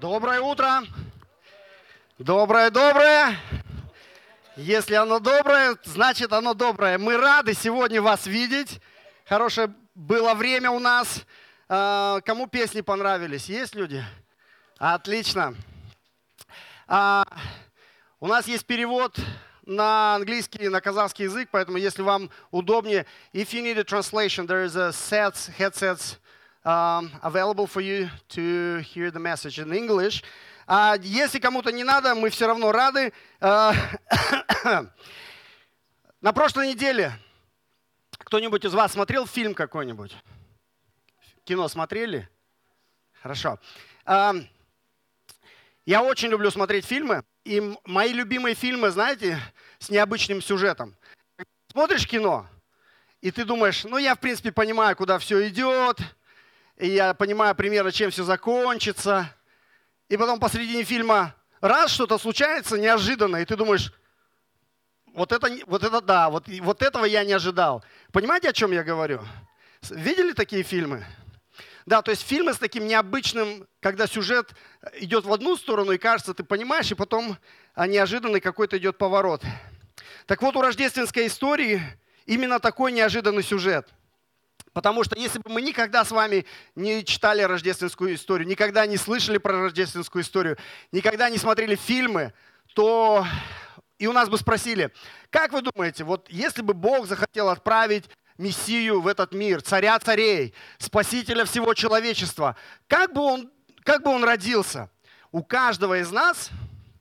Доброе утро. Доброе-доброе. Если оно доброе, значит оно доброе. Мы рады сегодня вас видеть. Хорошее было время у нас. А, кому песни понравились? Есть люди? Отлично. А, у нас есть перевод на английский и на казахский язык, поэтому если вам удобнее, if you need a translation, there is a set headsets um, available for you to hear the message in English. А если кому-то не надо, мы все равно рады. А, на прошлой неделе кто-нибудь из вас смотрел фильм какой-нибудь? Кино смотрели? Хорошо. А, я очень люблю смотреть фильмы. И мои любимые фильмы, знаете, с необычным сюжетом. Смотришь кино, и ты думаешь, ну я в принципе понимаю, куда все идет, и я понимаю примерно, чем все закончится. И потом посредине фильма раз что-то случается неожиданно, и ты думаешь, вот это, вот это да, вот, вот этого я не ожидал. Понимаете, о чем я говорю? Видели такие фильмы? Да, то есть фильмы с таким необычным, когда сюжет идет в одну сторону, и кажется, ты понимаешь, и потом а, неожиданный какой-то идет поворот. Так вот, у рождественской истории именно такой неожиданный сюжет – Потому что если бы мы никогда с вами не читали рождественскую историю, никогда не слышали про рождественскую историю, никогда не смотрели фильмы, то и у нас бы спросили, как вы думаете, вот если бы Бог захотел отправить Мессию в этот мир, царя царей, спасителя всего человечества, как бы он, как бы он родился? У каждого из нас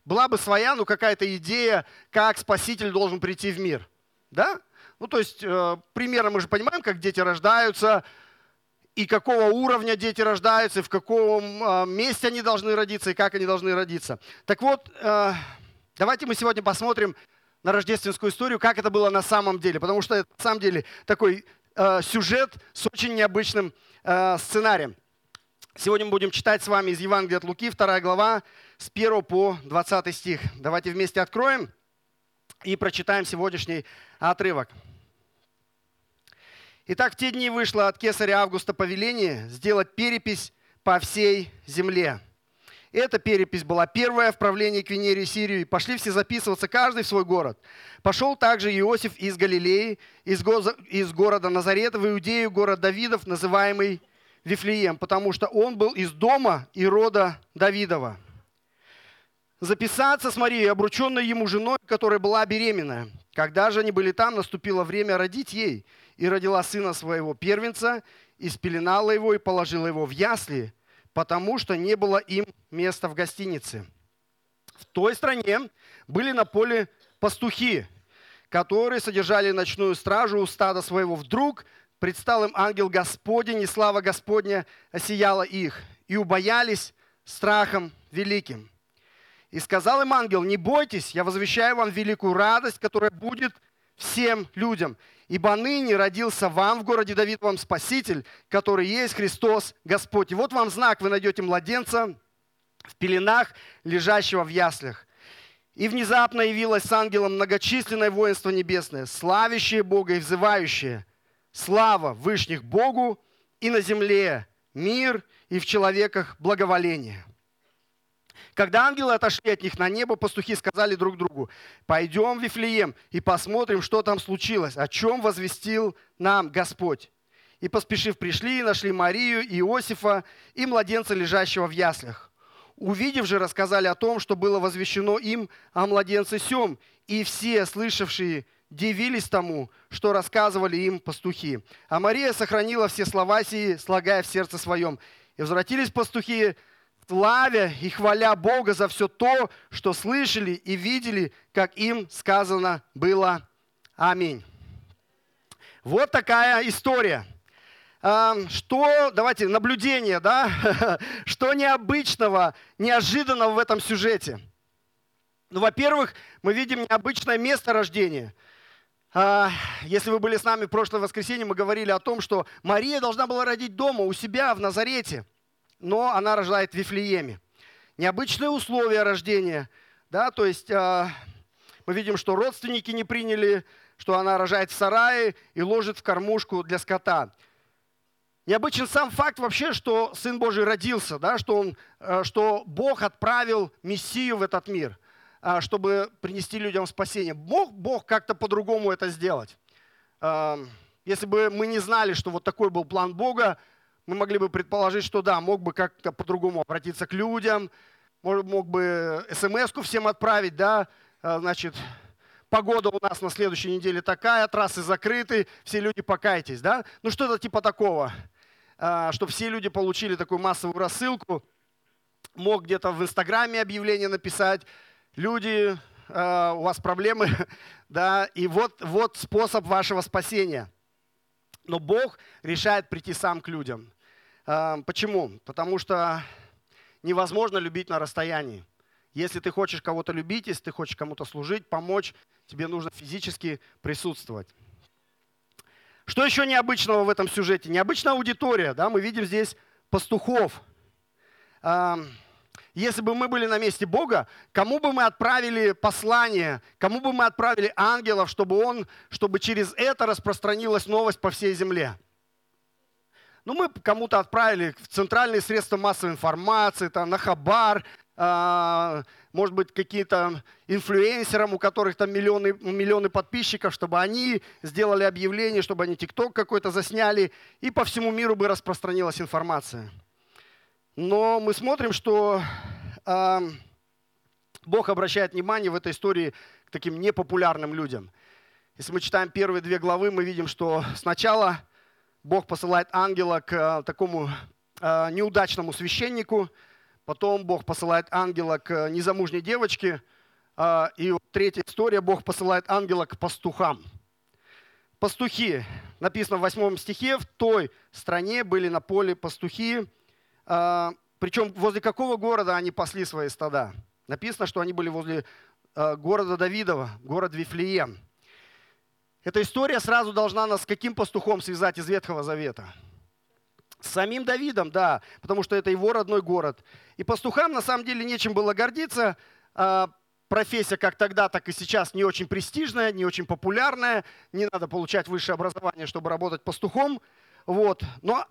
была бы своя, ну, какая-то идея, как спаситель должен прийти в мир. Да? Ну, то есть, э, примерно мы же понимаем, как дети рождаются, и какого уровня дети рождаются, и в каком э, месте они должны родиться, и как они должны родиться. Так вот, э, давайте мы сегодня посмотрим на рождественскую историю, как это было на самом деле. Потому что это на самом деле такой э, сюжет с очень необычным э, сценарием. Сегодня мы будем читать с вами из Евангелия от Луки, 2 глава, с 1 по 20 стих. Давайте вместе откроем и прочитаем сегодняшний отрывок. Итак, в те дни вышло от кесаря Августа повеление сделать перепись по всей земле. Эта перепись была первая в правлении к Венере Сирии. Пошли все записываться, каждый в свой город. Пошел также Иосиф из Галилеи, из, из города Назарета в Иудею, город Давидов, называемый Вифлеем, потому что он был из дома и рода Давидова. Записаться с Марией, обрученной ему женой, которая была беременная. Когда же они были там, наступило время родить ей – и родила сына своего первенца, и спеленала его, и положила его в ясли, потому что не было им места в гостинице. В той стране были на поле пастухи, которые содержали ночную стражу у стада своего. Вдруг предстал им ангел Господень, и слава Господня осияла их, и убоялись страхом великим. И сказал им ангел, не бойтесь, я возвещаю вам великую радость, которая будет всем людям. Ибо ныне родился вам в городе Давид вам Спаситель, который есть Христос Господь. И вот вам знак, вы найдете младенца в пеленах, лежащего в яслях. И внезапно явилось с ангелом многочисленное воинство небесное, славящее Бога и взывающее. Слава Вышних Богу и на земле мир и в человеках благоволение. Когда ангелы отошли от них на небо, пастухи сказали друг другу, пойдем в Вифлеем и посмотрим, что там случилось, о чем возвестил нам Господь. И поспешив пришли и нашли Марию, и Иосифа и младенца, лежащего в яслях. Увидев же, рассказали о том, что было возвещено им о младенце сем, и все, слышавшие, дивились тому, что рассказывали им пастухи. А Мария сохранила все слова сии, слагая в сердце своем. И возвратились пастухи славя и хваля Бога за все то, что слышали и видели, как им сказано было. Аминь. Вот такая история. Что, давайте, наблюдение, да? Что необычного, неожиданного в этом сюжете? Ну, во-первых, мы видим необычное место рождения. А, если вы были с нами в прошлое воскресенье, мы говорили о том, что Мария должна была родить дома, у себя, в Назарете – но она рождает в Вифлееме. Необычные условия рождения, да, то есть э, мы видим, что родственники не приняли, что она рожает в сарае и ложит в кормушку для скота. Необычен сам факт вообще, что Сын Божий родился, да, что, он, э, что Бог отправил Мессию в этот мир, э, чтобы принести людям спасение. Мог Бог как-то по-другому это сделать? Э, если бы мы не знали, что вот такой был план Бога, мы могли бы предположить, что да, мог бы как-то по-другому обратиться к людям, мог бы смс-ку всем отправить, да, значит, погода у нас на следующей неделе такая, трассы закрыты, все люди покайтесь, да? Ну что-то типа такого. А, чтобы все люди получили такую массовую рассылку. Мог где-то в Инстаграме объявление написать. Люди, а, у вас проблемы, да, и вот, вот способ вашего спасения. Но Бог решает прийти сам к людям. А, почему? Потому что невозможно любить на расстоянии. Если ты хочешь кого-то любить, если ты хочешь кому-то служить, помочь, тебе нужно физически присутствовать. Что еще необычного в этом сюжете? Необычная аудитория. Да? Мы видим здесь пастухов. Если бы мы были на месте Бога, кому бы мы отправили послание, кому бы мы отправили ангелов, чтобы, он, чтобы через это распространилась новость по всей земле? Ну, мы кому-то отправили в центральные средства массовой информации, там, на Хабар, а, может быть, какие-то инфлюенсерам, у которых там миллионы, миллионы подписчиков, чтобы они сделали объявление, чтобы они ТикТок какой-то засняли, и по всему миру бы распространилась информация. Но мы смотрим, что э, Бог обращает внимание в этой истории к таким непопулярным людям. Если мы читаем первые две главы, мы видим, что сначала Бог посылает ангела к э, такому э, неудачному священнику, Потом Бог посылает ангела к незамужней девочке. А, и третья история, Бог посылает ангела к пастухам. Пастухи, написано в восьмом стихе, в той стране были на поле пастухи, причем возле какого города они пасли свои стада? Написано, что они были возле города Давидова, город Вифлеем. Эта история сразу должна нас с каким пастухом связать из Ветхого Завета – с самим Давидом, да, потому что это его родной город. И пастухам на самом деле нечем было гордиться. А, профессия как тогда, так и сейчас не очень престижная, не очень популярная. Не надо получать высшее образование, чтобы работать пастухом. Вот. Но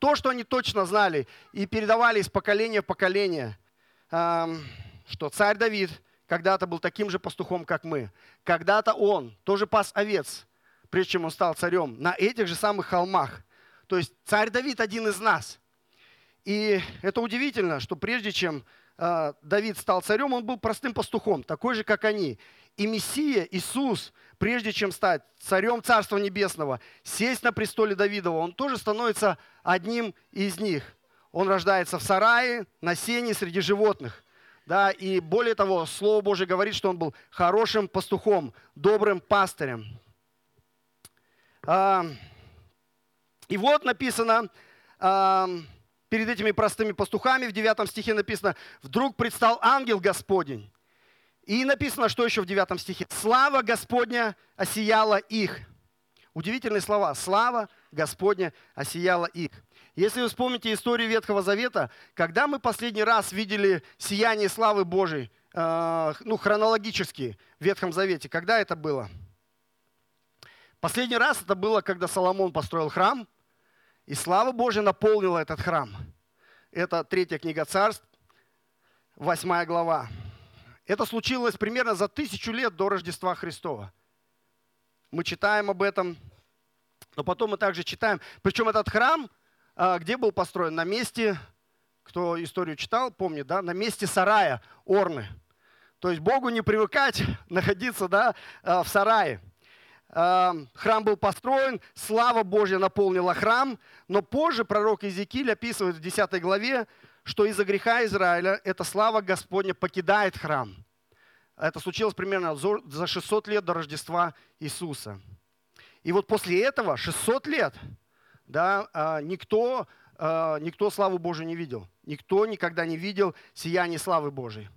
то, что они точно знали и передавали из поколения в поколение, что царь Давид когда-то был таким же пастухом, как мы. Когда-то он тоже пас овец, прежде чем он стал царем, на этих же самых холмах – то есть царь Давид один из нас. И это удивительно, что прежде чем э, Давид стал царем, он был простым пастухом, такой же, как они. И Мессия, Иисус, прежде чем стать царем Царства Небесного, сесть на престоле Давидова, он тоже становится одним из них. Он рождается в сарае, на сене среди животных. Да, и более того, Слово Божье говорит, что он был хорошим пастухом, добрым пастырем. И вот написано, перед этими простыми пастухами в 9 стихе написано, вдруг предстал ангел Господень. И написано, что еще в 9 стихе? Слава Господня осияла их. Удивительные слова. Слава Господня осияла их. Если вы вспомните историю Ветхого Завета, когда мы последний раз видели сияние славы Божией, э, ну, хронологически в Ветхом Завете, когда это было? Последний раз это было, когда Соломон построил храм, и слава Божья наполнила этот храм. Это третья книга царств, восьмая глава. Это случилось примерно за тысячу лет до Рождества Христова. Мы читаем об этом, но потом мы также читаем. Причем этот храм, где был построен? На месте, кто историю читал, помнит, да, на месте сарая, Орны. То есть Богу не привыкать находиться да, а, в сарае храм был построен, слава Божья наполнила храм, но позже пророк Иезекииль описывает в 10 главе, что из-за греха Израиля эта слава Господня покидает храм. Это случилось примерно за 600 лет до Рождества Иисуса. И вот после этого, 600 лет, да, а, никто, а, никто славу Божию не видел. Никто никогда не видел сияние славы Божией.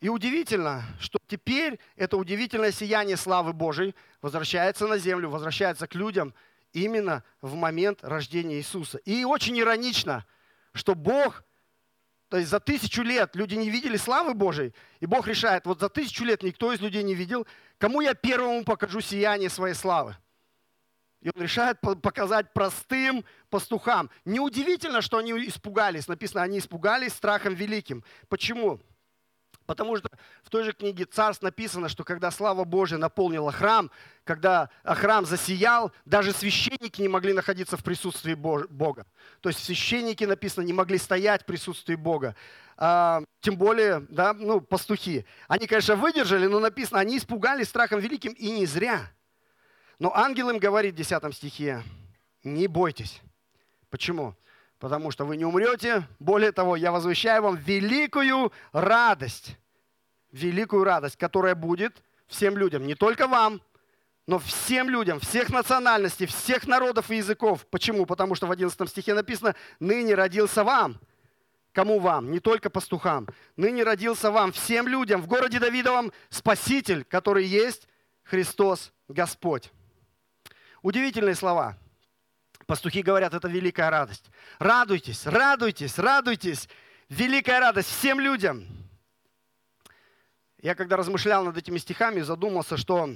И удивительно, что теперь это удивительное сияние славы Божией возвращается на землю, возвращается к людям именно в момент рождения Иисуса. И очень иронично, что Бог, то есть за тысячу лет люди не видели славы Божией, и Бог решает, вот за тысячу лет никто из людей не видел, кому я первому покажу сияние своей славы. И он решает показать простым пастухам. Неудивительно, что они испугались. Написано, они испугались страхом великим. Почему? Потому что в той же книге Царств написано, что когда слава Божья наполнила храм, когда храм засиял, даже священники не могли находиться в присутствии Бога. То есть священники, написано, не могли стоять в присутствии Бога. А, тем более, да, ну, пастухи. Они, конечно, выдержали, но написано, они испугались страхом великим и не зря. Но ангел им говорит в 10 стихе, не бойтесь. Почему? Потому что вы не умрете. Более того, я возвещаю вам великую радость великую радость, которая будет всем людям, не только вам, но всем людям, всех национальностей, всех народов и языков. Почему? Потому что в 11 стихе написано, ныне родился вам. Кому вам? Не только пастухам. Ныне родился вам, всем людям, в городе Давидовом Спаситель, который есть Христос Господь. Удивительные слова. Пастухи говорят, это великая радость. Радуйтесь, радуйтесь, радуйтесь. Великая радость всем людям. Я когда размышлял над этими стихами, задумался, что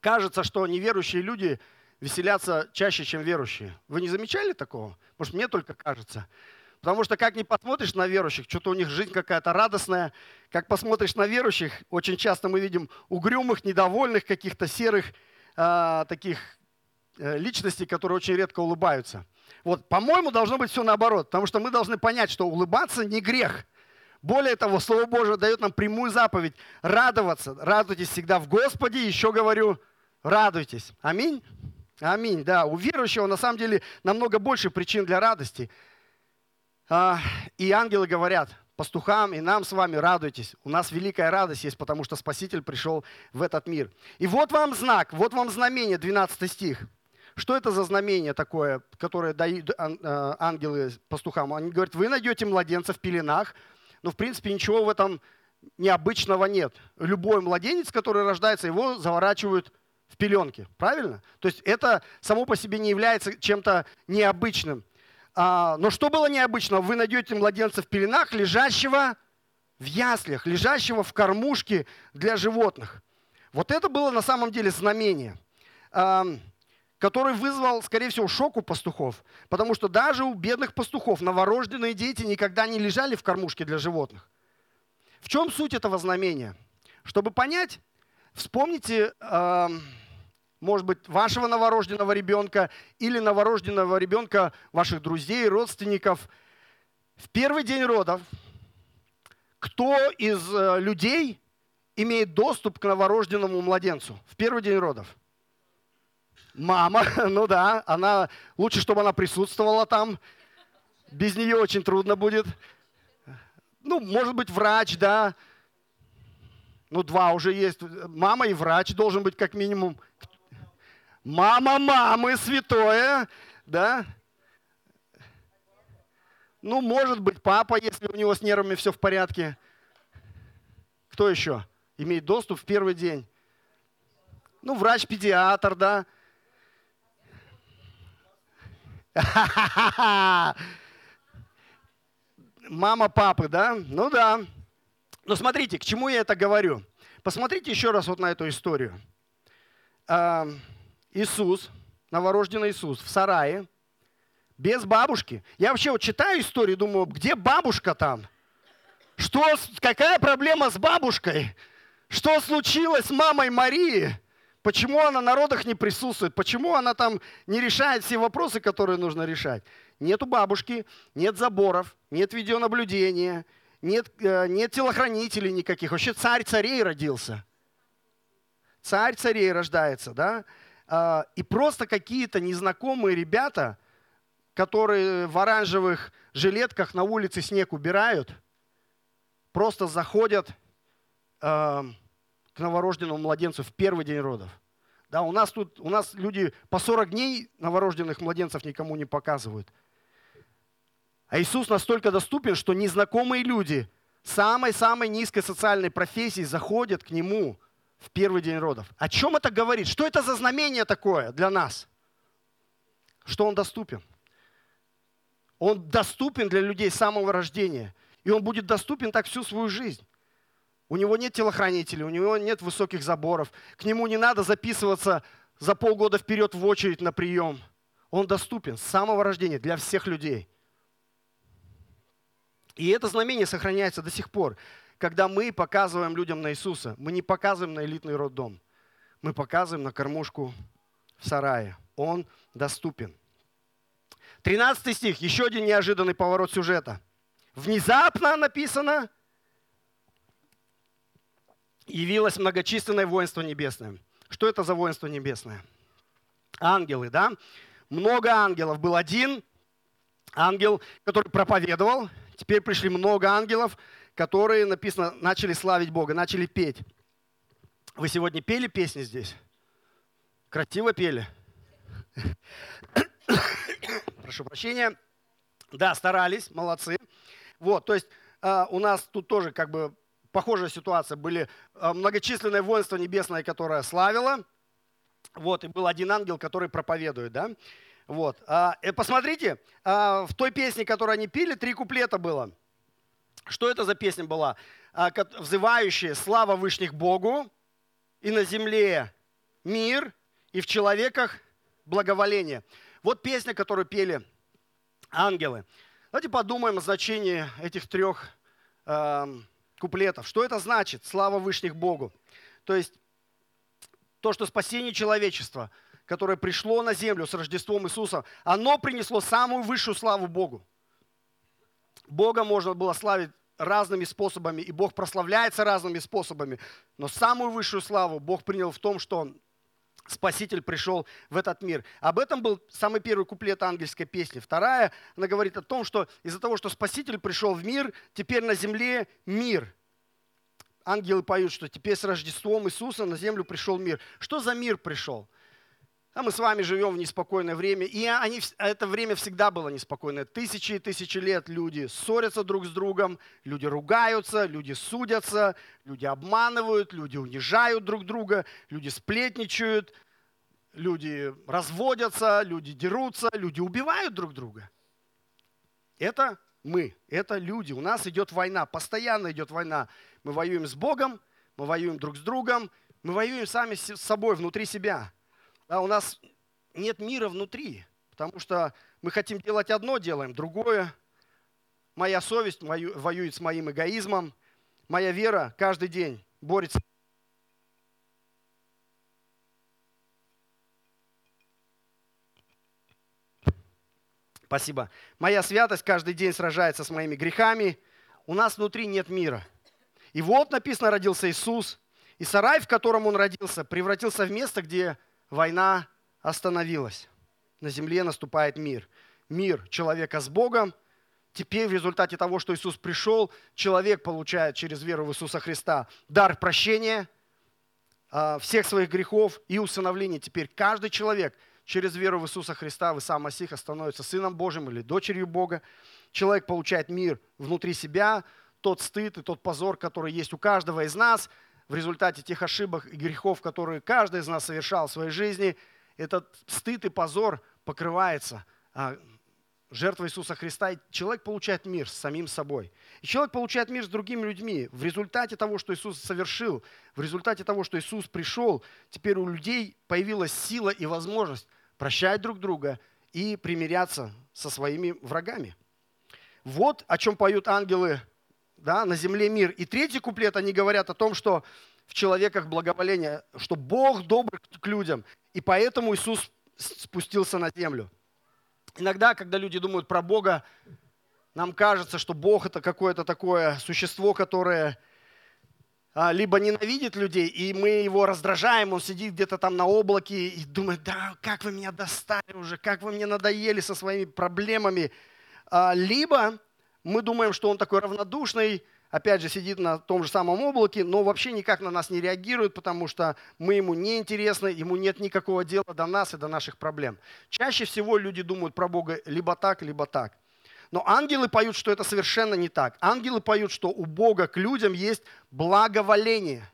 кажется, что неверующие люди веселятся чаще, чем верующие. Вы не замечали такого? Может, мне только кажется. Потому что как ни посмотришь на верующих, что-то у них жизнь какая-то радостная. Как посмотришь на верующих, очень часто мы видим угрюмых, недовольных, каких-то серых э, таких э, личностей, которые очень редко улыбаются. Вот, по-моему, должно быть все наоборот, потому что мы должны понять, что улыбаться не грех. Более того, Слово Божие дает нам прямую заповедь радоваться. Радуйтесь всегда в Господе. Еще говорю, радуйтесь. Аминь. Аминь, да. У верующего на самом деле намного больше причин для радости. А, и ангелы говорят пастухам и нам с вами радуйтесь. У нас великая радость есть, потому что Спаситель пришел в этот мир. И вот вам знак, вот вам знамение, 12 стих. Что это за знамение такое, которое дают а, ангелы пастухам? Они говорят, вы найдете младенца в пеленах, но в принципе ничего в этом необычного нет. Любой младенец, который рождается, его заворачивают в пеленки. Правильно? То есть это само по себе не является чем-то необычным. А, но что было необычно? Вы найдете младенца в пеленах, лежащего в яслях, лежащего в кормушке для животных. Вот это было на самом деле знамение который вызвал, скорее всего, шок у пастухов. Потому что даже у бедных пастухов новорожденные дети никогда не лежали в кормушке для животных. В чем суть этого знамения? Чтобы понять, вспомните, может быть, вашего новорожденного ребенка или новорожденного ребенка ваших друзей, родственников. В первый день родов кто из э, людей имеет доступ к новорожденному младенцу в первый день родов? Мама, ну да, она лучше, чтобы она присутствовала там. Без нее очень трудно будет. Ну, может быть, врач, да. Ну, два уже есть. Мама и врач должен быть как минимум. Мама мамы, святое, да. Ну, может быть, папа, если у него с нервами все в порядке. Кто еще имеет доступ в первый день? Ну, врач-педиатр, да. Мама папы, да? Ну да. Но смотрите, к чему я это говорю. Посмотрите еще раз вот на эту историю. Иисус, новорожденный Иисус в сарае, без бабушки. Я вообще вот читаю историю, думаю, где бабушка там? Что, какая проблема с бабушкой? Что случилось с мамой Марии? Почему она на родах не присутствует? Почему она там не решает все вопросы, которые нужно решать? Нету бабушки, нет заборов, нет видеонаблюдения, нет, э, нет телохранителей никаких. Вообще царь царей родился. Царь царей рождается, да? А, и просто какие-то незнакомые ребята, которые в оранжевых жилетках на улице снег убирают, просто заходят э, к новорожденному младенцу в первый день родов. Да, у нас тут, у нас люди по 40 дней новорожденных младенцев никому не показывают. А Иисус настолько доступен, что незнакомые люди самой-самой низкой социальной профессии заходят к Нему в первый день родов. О чем это говорит? Что это за знамение такое для нас? Что Он доступен? Он доступен для людей с самого рождения. И Он будет доступен так всю свою жизнь. У него нет телохранителей, у него нет высоких заборов. К нему не надо записываться за полгода вперед в очередь на прием. Он доступен с самого рождения для всех людей. И это знамение сохраняется до сих пор. Когда мы показываем людям на Иисуса, мы не показываем на элитный роддом. Мы показываем на кормушку в сарае. Он доступен. 13 стих, еще один неожиданный поворот сюжета. Внезапно написано, явилось многочисленное воинство небесное. Что это за воинство небесное? Ангелы, да? Много ангелов. Был один ангел, который проповедовал. Теперь пришли много ангелов, которые, написано, начали славить Бога, начали петь. Вы сегодня пели песни здесь? Красиво пели? Прошу прощения. Да, старались, молодцы. Вот, то есть э, у нас тут тоже как бы похожая ситуация. Были э, многочисленное воинство небесное, которое славило. Вот, и был один ангел, который проповедует, да. Вот. А, и посмотрите, а, в той песне, которую они пили, три куплета было. Что это за песня была? А, взывающая «Слава Вышних Богу, и на земле мир, и в человеках благоволение». Вот песня, которую пели ангелы. Давайте подумаем о значении этих трех э, куплетов. Что это значит? Слава Вышних Богу. То есть то, что спасение человечества, которое пришло на землю с Рождеством Иисуса, оно принесло самую высшую славу Богу. Бога можно было славить разными способами, и Бог прославляется разными способами. Но самую высшую славу Бог принял в том, что Он Спаситель пришел в этот мир. Об этом был самый первый куплет ангельской песни. Вторая, она говорит о том, что из-за того, что Спаситель пришел в мир, теперь на земле мир. Ангелы поют, что теперь с Рождеством Иисуса на землю пришел мир. Что за мир пришел? А мы с вами живем в неспокойное время, и они, это время всегда было неспокойное. Тысячи и тысячи лет люди ссорятся друг с другом, люди ругаются, люди судятся, люди обманывают, люди унижают друг друга, люди сплетничают, люди разводятся, люди дерутся, люди убивают друг друга. Это мы, это люди. У нас идет война, постоянно идет война. Мы воюем с Богом, мы воюем друг с другом, мы воюем сами с собой, внутри себя. А у нас нет мира внутри, потому что мы хотим делать одно, делаем другое. Моя совесть воюет с моим эгоизмом. Моя вера каждый день борется Спасибо. Моя святость каждый день сражается с моими грехами. У нас внутри нет мира. И вот написано, родился Иисус. И сарай, в котором он родился, превратился в место, где война остановилась. На земле наступает мир. Мир человека с Богом. Теперь в результате того, что Иисус пришел, человек получает через веру в Иисуса Христа дар прощения а, всех своих грехов и усыновления. Теперь каждый человек через веру в Иисуса Христа, в Иса Масиха, становится сыном Божьим или дочерью Бога. Человек получает мир внутри себя, тот стыд и тот позор, который есть у каждого из нас – в результате тех ошибок и грехов, которые каждый из нас совершал в своей жизни, этот стыд и позор покрывается а, жертвой Иисуса Христа, и человек получает мир с самим собой. И человек получает мир с другими людьми. В результате того, что Иисус совершил, в результате того, что Иисус пришел, теперь у людей появилась сила и возможность прощать друг друга и примиряться со своими врагами. Вот о чем поют ангелы да, на земле мир. И третий куплет, они говорят о том, что в человеках благоволение, что Бог добр к людям, и поэтому Иисус спустился на землю. Иногда, когда люди думают про Бога, нам кажется, что Бог это какое-то такое существо, которое а, либо ненавидит людей, и мы его раздражаем, он сидит где-то там на облаке и думает, да, как вы меня достали уже, как вы мне надоели со своими проблемами. А, либо мы думаем, что он такой равнодушный, опять же, сидит на том же самом облаке, но вообще никак на нас не реагирует, потому что мы ему не интересны, ему нет никакого дела до нас и до наших проблем. Чаще всего люди думают про Бога либо так, либо так. Но ангелы поют, что это совершенно не так. Ангелы поют, что у Бога к людям есть благоволение,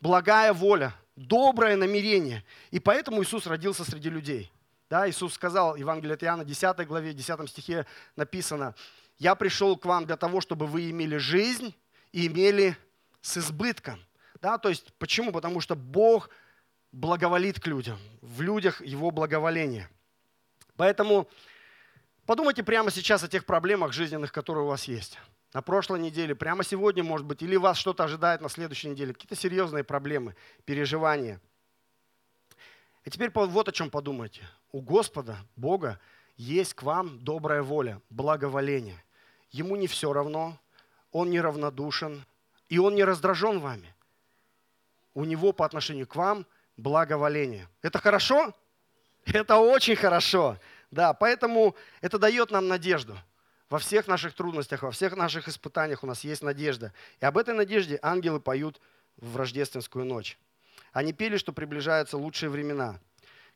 благая воля, доброе намерение. И поэтому Иисус родился среди людей. Да, Иисус сказал, Евангелие от Иоанна, 10 главе, 10 стихе написано, я пришел к вам для того, чтобы вы имели жизнь и имели с избытком. Да, то есть почему? Потому что Бог благоволит к людям, в людях Его благоволение. Поэтому подумайте прямо сейчас о тех проблемах жизненных, которые у вас есть. На прошлой неделе, прямо сегодня, может быть, или вас что-то ожидает на следующей неделе. Какие-то серьезные проблемы, переживания. И теперь вот о чем подумайте. У Господа, Бога, есть к вам добрая воля, благоволение. Ему не все равно, Он не равнодушен, и Он не раздражен вами. У Него по отношению к вам благоволение. Это хорошо? Это очень хорошо. Да, поэтому это дает нам надежду. Во всех наших трудностях, во всех наших испытаниях у нас есть надежда. И об этой надежде ангелы поют в рождественскую ночь. Они пели, что приближаются лучшие времена.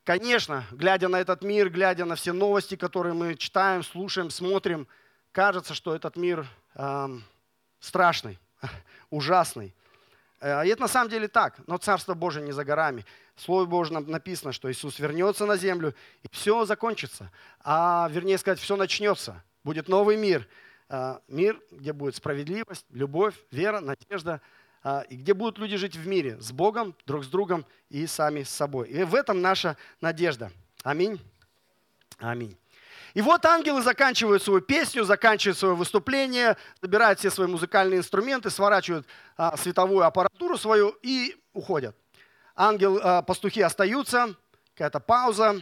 Конечно, глядя на этот мир, глядя на все новости, которые мы читаем, слушаем, смотрим, кажется, что этот мир э, страшный, ужасный. И это на самом деле так, но Царство Божие не за горами. В Слове Божьем написано, что Иисус вернется на землю, и все закончится. А вернее сказать, все начнется. Будет новый мир. Э, мир, где будет справедливость, любовь, вера, надежда. Э, и где будут люди жить в мире с Богом, друг с другом и сами с собой. И в этом наша надежда. Аминь. Аминь. И вот ангелы заканчивают свою песню, заканчивают свое выступление, забирают все свои музыкальные инструменты, сворачивают а, световую аппаратуру свою и уходят. Ангел, а, пастухи остаются, какая-то пауза.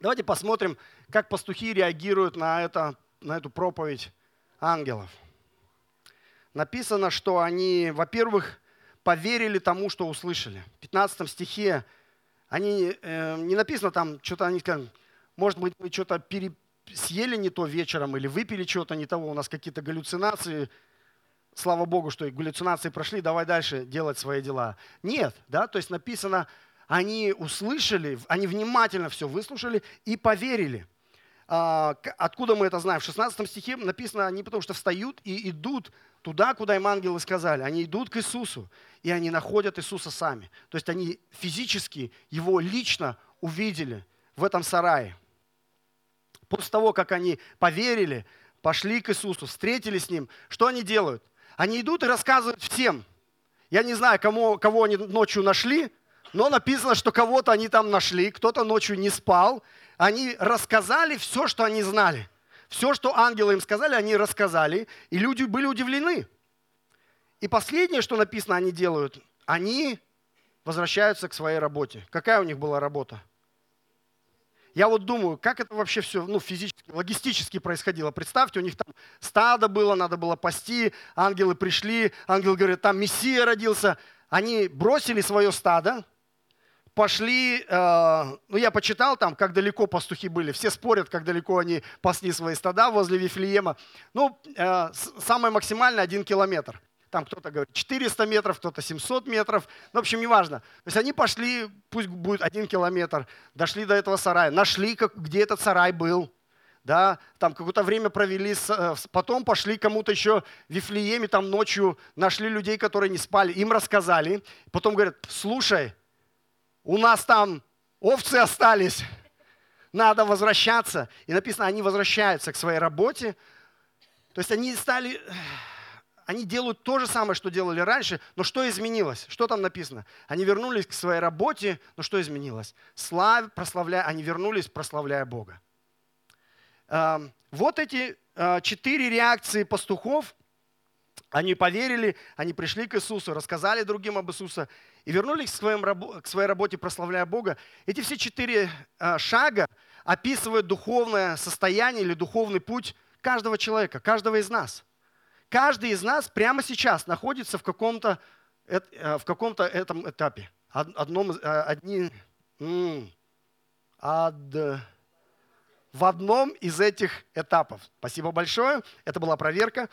Давайте посмотрим, как пастухи реагируют на, это, на эту проповедь ангелов. Написано, что они, во-первых, поверили тому, что услышали. В 15 стихе они, э, не написано там, что-то они сказали, может быть, мы что-то пере... съели не то вечером или выпили что-то не того, у нас какие-то галлюцинации. Слава Богу, что и галлюцинации прошли, давай дальше делать свои дела. Нет, да, то есть написано, они услышали, они внимательно все выслушали и поверили. А, откуда мы это знаем? В 16 стихе написано, они потому что встают и идут туда, куда им ангелы сказали. Они идут к Иисусу, и они находят Иисуса сами. То есть они физически его лично увидели в этом сарае. После того, как они поверили, пошли к Иисусу, встретились с Ним, что они делают? Они идут и рассказывают всем. Я не знаю, кому, кого они ночью нашли, но написано, что кого-то они там нашли, кто-то ночью не спал. Они рассказали все, что они знали. Все, что ангелы им сказали, они рассказали, и люди были удивлены. И последнее, что написано, они делают, они возвращаются к своей работе. Какая у них была работа? Я вот думаю, как это вообще все ну, физически, логистически происходило. Представьте, у них там стадо было, надо было пасти, ангелы пришли, ангел говорит, там Мессия родился. Они бросили свое стадо, пошли, э, ну я почитал там, как далеко пастухи были. Все спорят, как далеко они пасли свои стада возле Вифлеема. Ну, э, самое максимальное один километр. Там кто-то говорит 400 метров, кто-то 700 метров. Ну, в общем, неважно. То есть они пошли, пусть будет один километр, дошли до этого сарая, нашли, как, где этот сарай был. Да, там какое-то время провели, э, потом пошли кому-то еще в Вифлееме, там ночью нашли людей, которые не спали, им рассказали. Потом говорят, слушай, у нас там овцы остались, надо возвращаться. И написано, они возвращаются к своей работе. То есть они стали они делают то же самое, что делали раньше, но что изменилось? Что там написано? Они вернулись к своей работе, но что изменилось? Славь, прославляя, они вернулись, прославляя Бога. Эм, вот эти э, четыре реакции пастухов. Они поверили, они пришли к Иисусу, рассказали другим об Иисусе и вернулись к, своим, к своей работе, прославляя Бога. Эти все четыре э, шага описывают духовное состояние или духовный путь каждого человека, каждого из нас – Каждый из нас прямо сейчас находится в каком-то, э, в каком-то этом этапе. Одном, э, одни, ад, в одном из этих этапов. Спасибо большое. Это была проверка.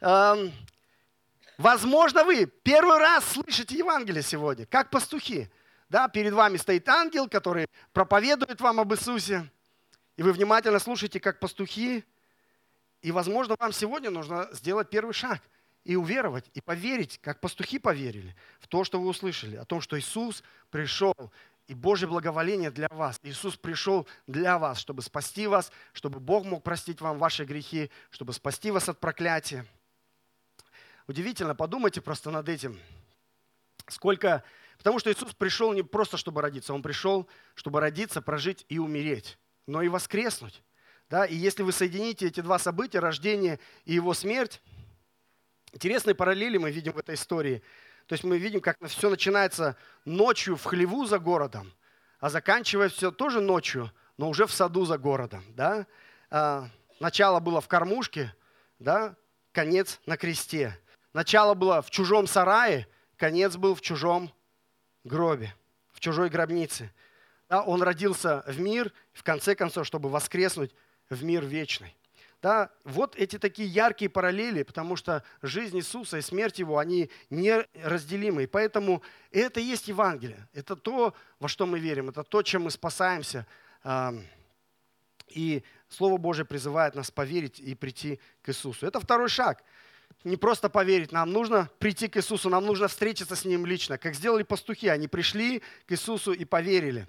Эм, возможно, вы первый раз слышите Евангелие сегодня, как пастухи. Да, перед вами стоит ангел, который проповедует вам об Иисусе. И вы внимательно слушаете, как пастухи и, возможно, вам сегодня нужно сделать первый шаг и уверовать, и поверить, как пастухи поверили, в то, что вы услышали, о том, что Иисус пришел, и Божье благоволение для вас. Иисус пришел для вас, чтобы спасти вас, чтобы Бог мог простить вам ваши грехи, чтобы спасти вас от проклятия. Удивительно, подумайте просто над этим. Сколько, Потому что Иисус пришел не просто, чтобы родиться, Он пришел, чтобы родиться, прожить и умереть, но и воскреснуть. Да? И если вы соедините эти два события, рождение и Его смерть, интересные параллели мы видим в этой истории. То есть мы видим, как все начинается ночью в хлеву за городом, а заканчивая все тоже ночью, но уже в саду за городом. Да? А, начало было в кормушке, да? конец на кресте. Начало было в чужом сарае, конец был в чужом гробе, в чужой гробнице. Да, он родился в мир, в конце концов, чтобы воскреснуть в мир вечный. Да, вот эти такие яркие параллели, потому что жизнь Иисуса и смерть Его, они неразделимы. И поэтому это и есть Евангелие. Это то, во что мы верим, это то, чем мы спасаемся. И Слово Божье призывает нас поверить и прийти к Иисусу. Это второй шаг – не просто поверить, нам нужно прийти к Иисусу, нам нужно встретиться с Ним лично, как сделали пастухи. Они пришли к Иисусу и поверили.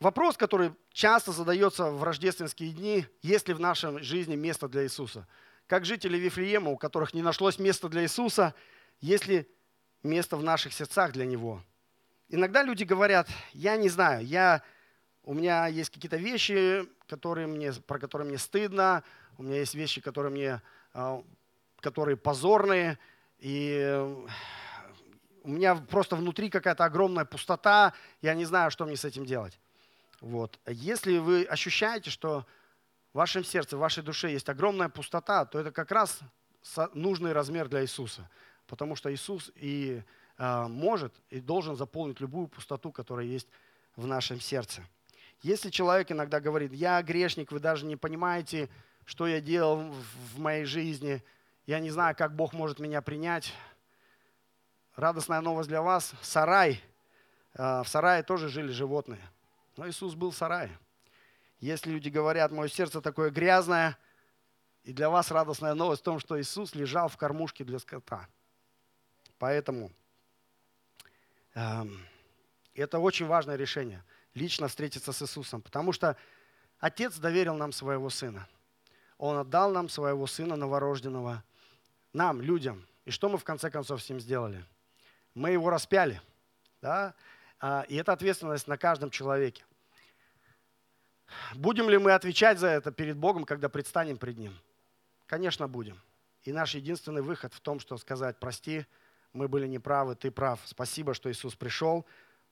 Вопрос, который часто задается в рождественские дни, есть ли в нашей жизни место для Иисуса? Как жители Вифлеема, у которых не нашлось места для Иисуса, есть ли место в наших сердцах для Него? Иногда люди говорят, я не знаю, я, у меня есть какие-то вещи, которые мне, про которые мне стыдно, у меня есть вещи, которые мне, а, которые позорные, и у меня просто внутри какая-то огромная пустота, я не знаю, что мне с этим делать. Вот. Если вы ощущаете, что в вашем сердце, в вашей душе есть огромная пустота, то это как раз нужный размер для Иисуса. Потому что Иисус и э, может и должен заполнить любую пустоту, которая есть в нашем сердце. Если человек иногда говорит, я грешник, вы даже не понимаете, что я делал в моей жизни. Я не знаю, как Бог может меня принять. Радостная новость для вас. Сарай. А, в сарае тоже жили животные. Но Иисус был в сарае. Если люди говорят, мое сердце такое грязное, и для вас радостная новость в том, что Иисус лежал в кормушке для скота. Поэтому э, это очень важное решение. Лично встретиться с Иисусом. Потому что Отец доверил нам своего Сына – он отдал нам своего Сына новорожденного, нам, людям. И что мы в конце концов с ним сделали? Мы его распяли. Да? А, и это ответственность на каждом человеке. Будем ли мы отвечать за это перед Богом, когда предстанем пред Ним? Конечно, будем. И наш единственный выход в том, что сказать, прости, мы были неправы, ты прав. Спасибо, что Иисус пришел,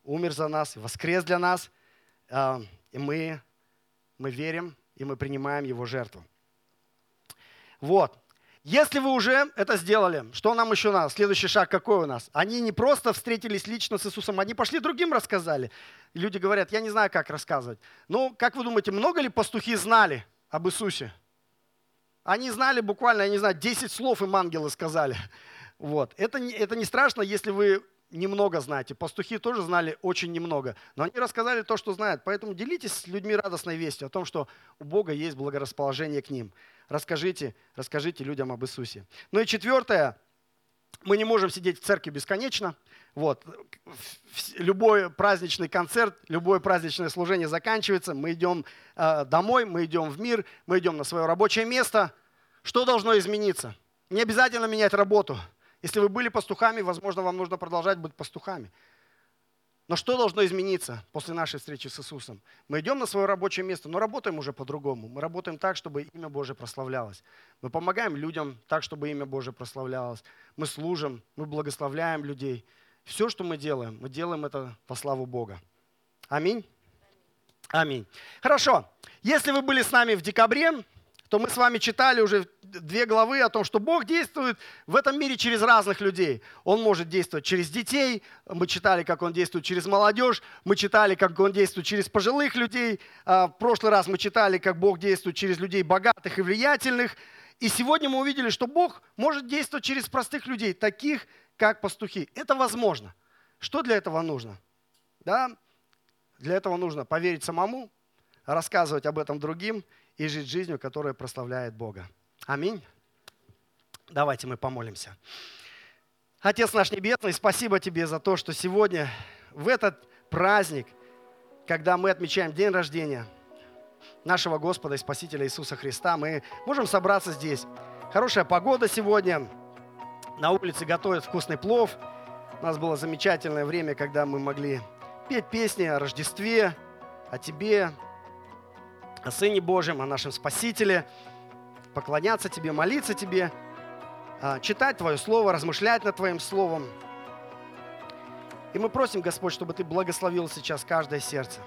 умер за нас, воскрес для нас. А, и мы, мы верим, и мы принимаем Его жертву. Вот. Если вы уже это сделали, что нам еще надо? Следующий шаг какой у нас? Они не просто встретились лично с Иисусом, они пошли другим рассказали. Люди говорят, я не знаю, как рассказывать. Ну, как вы думаете, много ли пастухи знали об Иисусе? Они знали буквально, я не знаю, 10 слов им ангелы сказали. Вот. Это, не, это не страшно, если вы немного знаете. Пастухи тоже знали очень немного. Но они рассказали то, что знают. Поэтому делитесь с людьми радостной вестью о том, что у Бога есть благорасположение к ним расскажите, расскажите людям об Иисусе. Ну и четвертое, мы не можем сидеть в церкви бесконечно. Вот. Любой праздничный концерт, любое праздничное служение заканчивается, мы идем э, домой, мы идем в мир, мы идем на свое рабочее место. Что должно измениться? Не обязательно менять работу. Если вы были пастухами, возможно, вам нужно продолжать быть пастухами. Но что должно измениться после нашей встречи с Иисусом? Мы идем на свое рабочее место, но работаем уже по-другому. Мы работаем так, чтобы имя Божие прославлялось. Мы помогаем людям так, чтобы имя Божие прославлялось. Мы служим, мы благословляем людей. Все, что мы делаем, мы делаем это во славу Бога. Аминь. Аминь. Хорошо. Если вы были с нами в декабре, то мы с вами читали уже две главы о том, что Бог действует в этом мире через разных людей. Он может действовать через детей, мы читали, как Он действует через молодежь, мы читали, как Он действует через пожилых людей. А, в прошлый раз мы читали, как Бог действует через людей богатых и влиятельных. И сегодня мы увидели, что Бог может действовать через простых людей, таких, как пастухи. Это возможно. Что для этого нужно? Да? Для этого нужно поверить самому, рассказывать об этом другим и жить жизнью, которая прославляет Бога. Аминь. Давайте мы помолимся. Отец наш Небесный, спасибо Тебе за то, что сегодня, в этот праздник, когда мы отмечаем день рождения нашего Господа и Спасителя Иисуса Христа, мы можем собраться здесь. Хорошая погода сегодня, на улице готовят вкусный плов, У нас было замечательное время, когда мы могли петь песни о Рождестве, о Тебе, о Сыне Божьем, о нашем Спасителе, поклоняться Тебе, молиться Тебе, а, читать Твое Слово, размышлять над Твоим Словом. И мы просим, Господь, чтобы Ты благословил сейчас каждое сердце.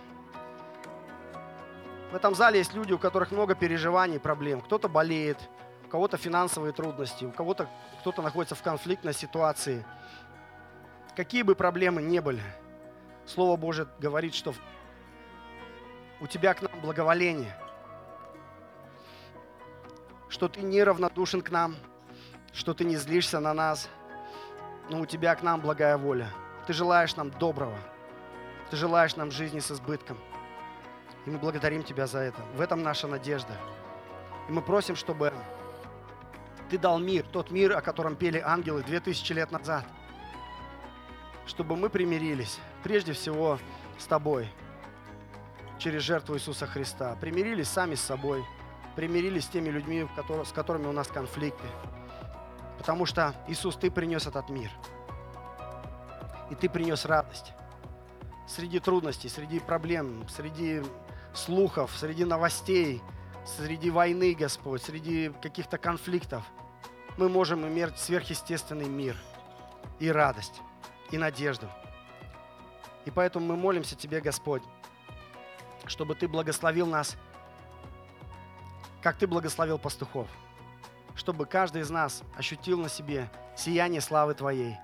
В этом зале есть люди, у которых много переживаний, проблем. Кто-то болеет, у кого-то финансовые трудности, у кого-то кто-то находится в конфликтной ситуации. Какие бы проблемы ни были, Слово Божье говорит, что у тебя к нам благоволение, что ты неравнодушен к нам, что ты не злишься на нас, но у тебя к нам благая воля. Ты желаешь нам доброго, ты желаешь нам жизни с избытком. И мы благодарим Тебя за это. В этом наша надежда. И мы просим, чтобы Ты дал мир, тот мир, о котором пели ангелы 2000 лет назад. Чтобы мы примирились, прежде всего, с Тобой, через жертву Иисуса Христа. Примирились сами с собой, примирились с теми людьми, с которыми у нас конфликты. Потому что, Иисус, Ты принес этот мир. И Ты принес радость. Среди трудностей, среди проблем, среди слухов, среди новостей, среди войны, Господь, среди каких-то конфликтов, мы можем иметь сверхъестественный мир и радость, и надежду. И поэтому мы молимся Тебе, Господь, чтобы Ты благословил нас, как Ты благословил пастухов, чтобы каждый из нас ощутил на себе сияние славы Твоей,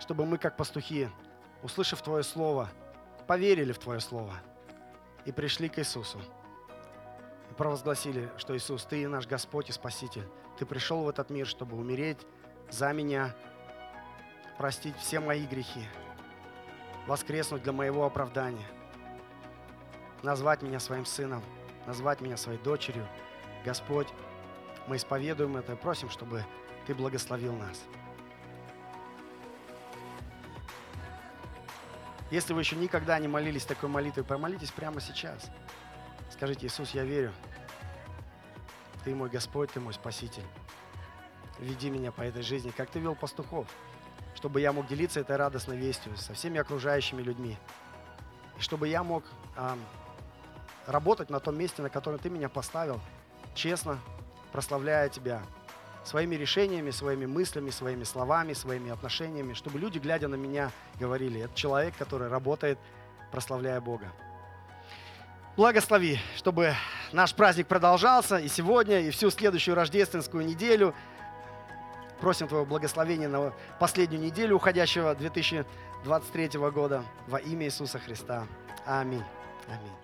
чтобы мы, как пастухи, услышав Твое Слово, поверили в Твое Слово – и пришли к Иисусу. И провозгласили, что Иисус, Ты наш Господь и Спаситель. Ты пришел в этот мир, чтобы умереть за меня, простить все мои грехи, воскреснуть для моего оправдания, назвать меня своим сыном, назвать меня своей дочерью. Господь, мы исповедуем это и просим, чтобы Ты благословил нас. Если вы еще никогда не молились такой молитвой, помолитесь прямо сейчас. Скажите, Иисус, я верю. Ты мой Господь, Ты мой Спаситель. Веди меня по этой жизни, как Ты вел пастухов, чтобы я мог делиться этой радостной вестью со всеми окружающими людьми. И чтобы я мог работать на том месте, на котором Ты меня поставил, честно, прославляя Тебя, своими решениями, своими мыслями, своими словами, своими отношениями, чтобы люди, глядя на меня, говорили, это человек, который работает, прославляя Бога. Благослови, чтобы наш праздник продолжался и сегодня, и всю следующую рождественскую неделю. Просим Твоего благословения на последнюю неделю уходящего 2023 года во имя Иисуса Христа. Аминь. Аминь.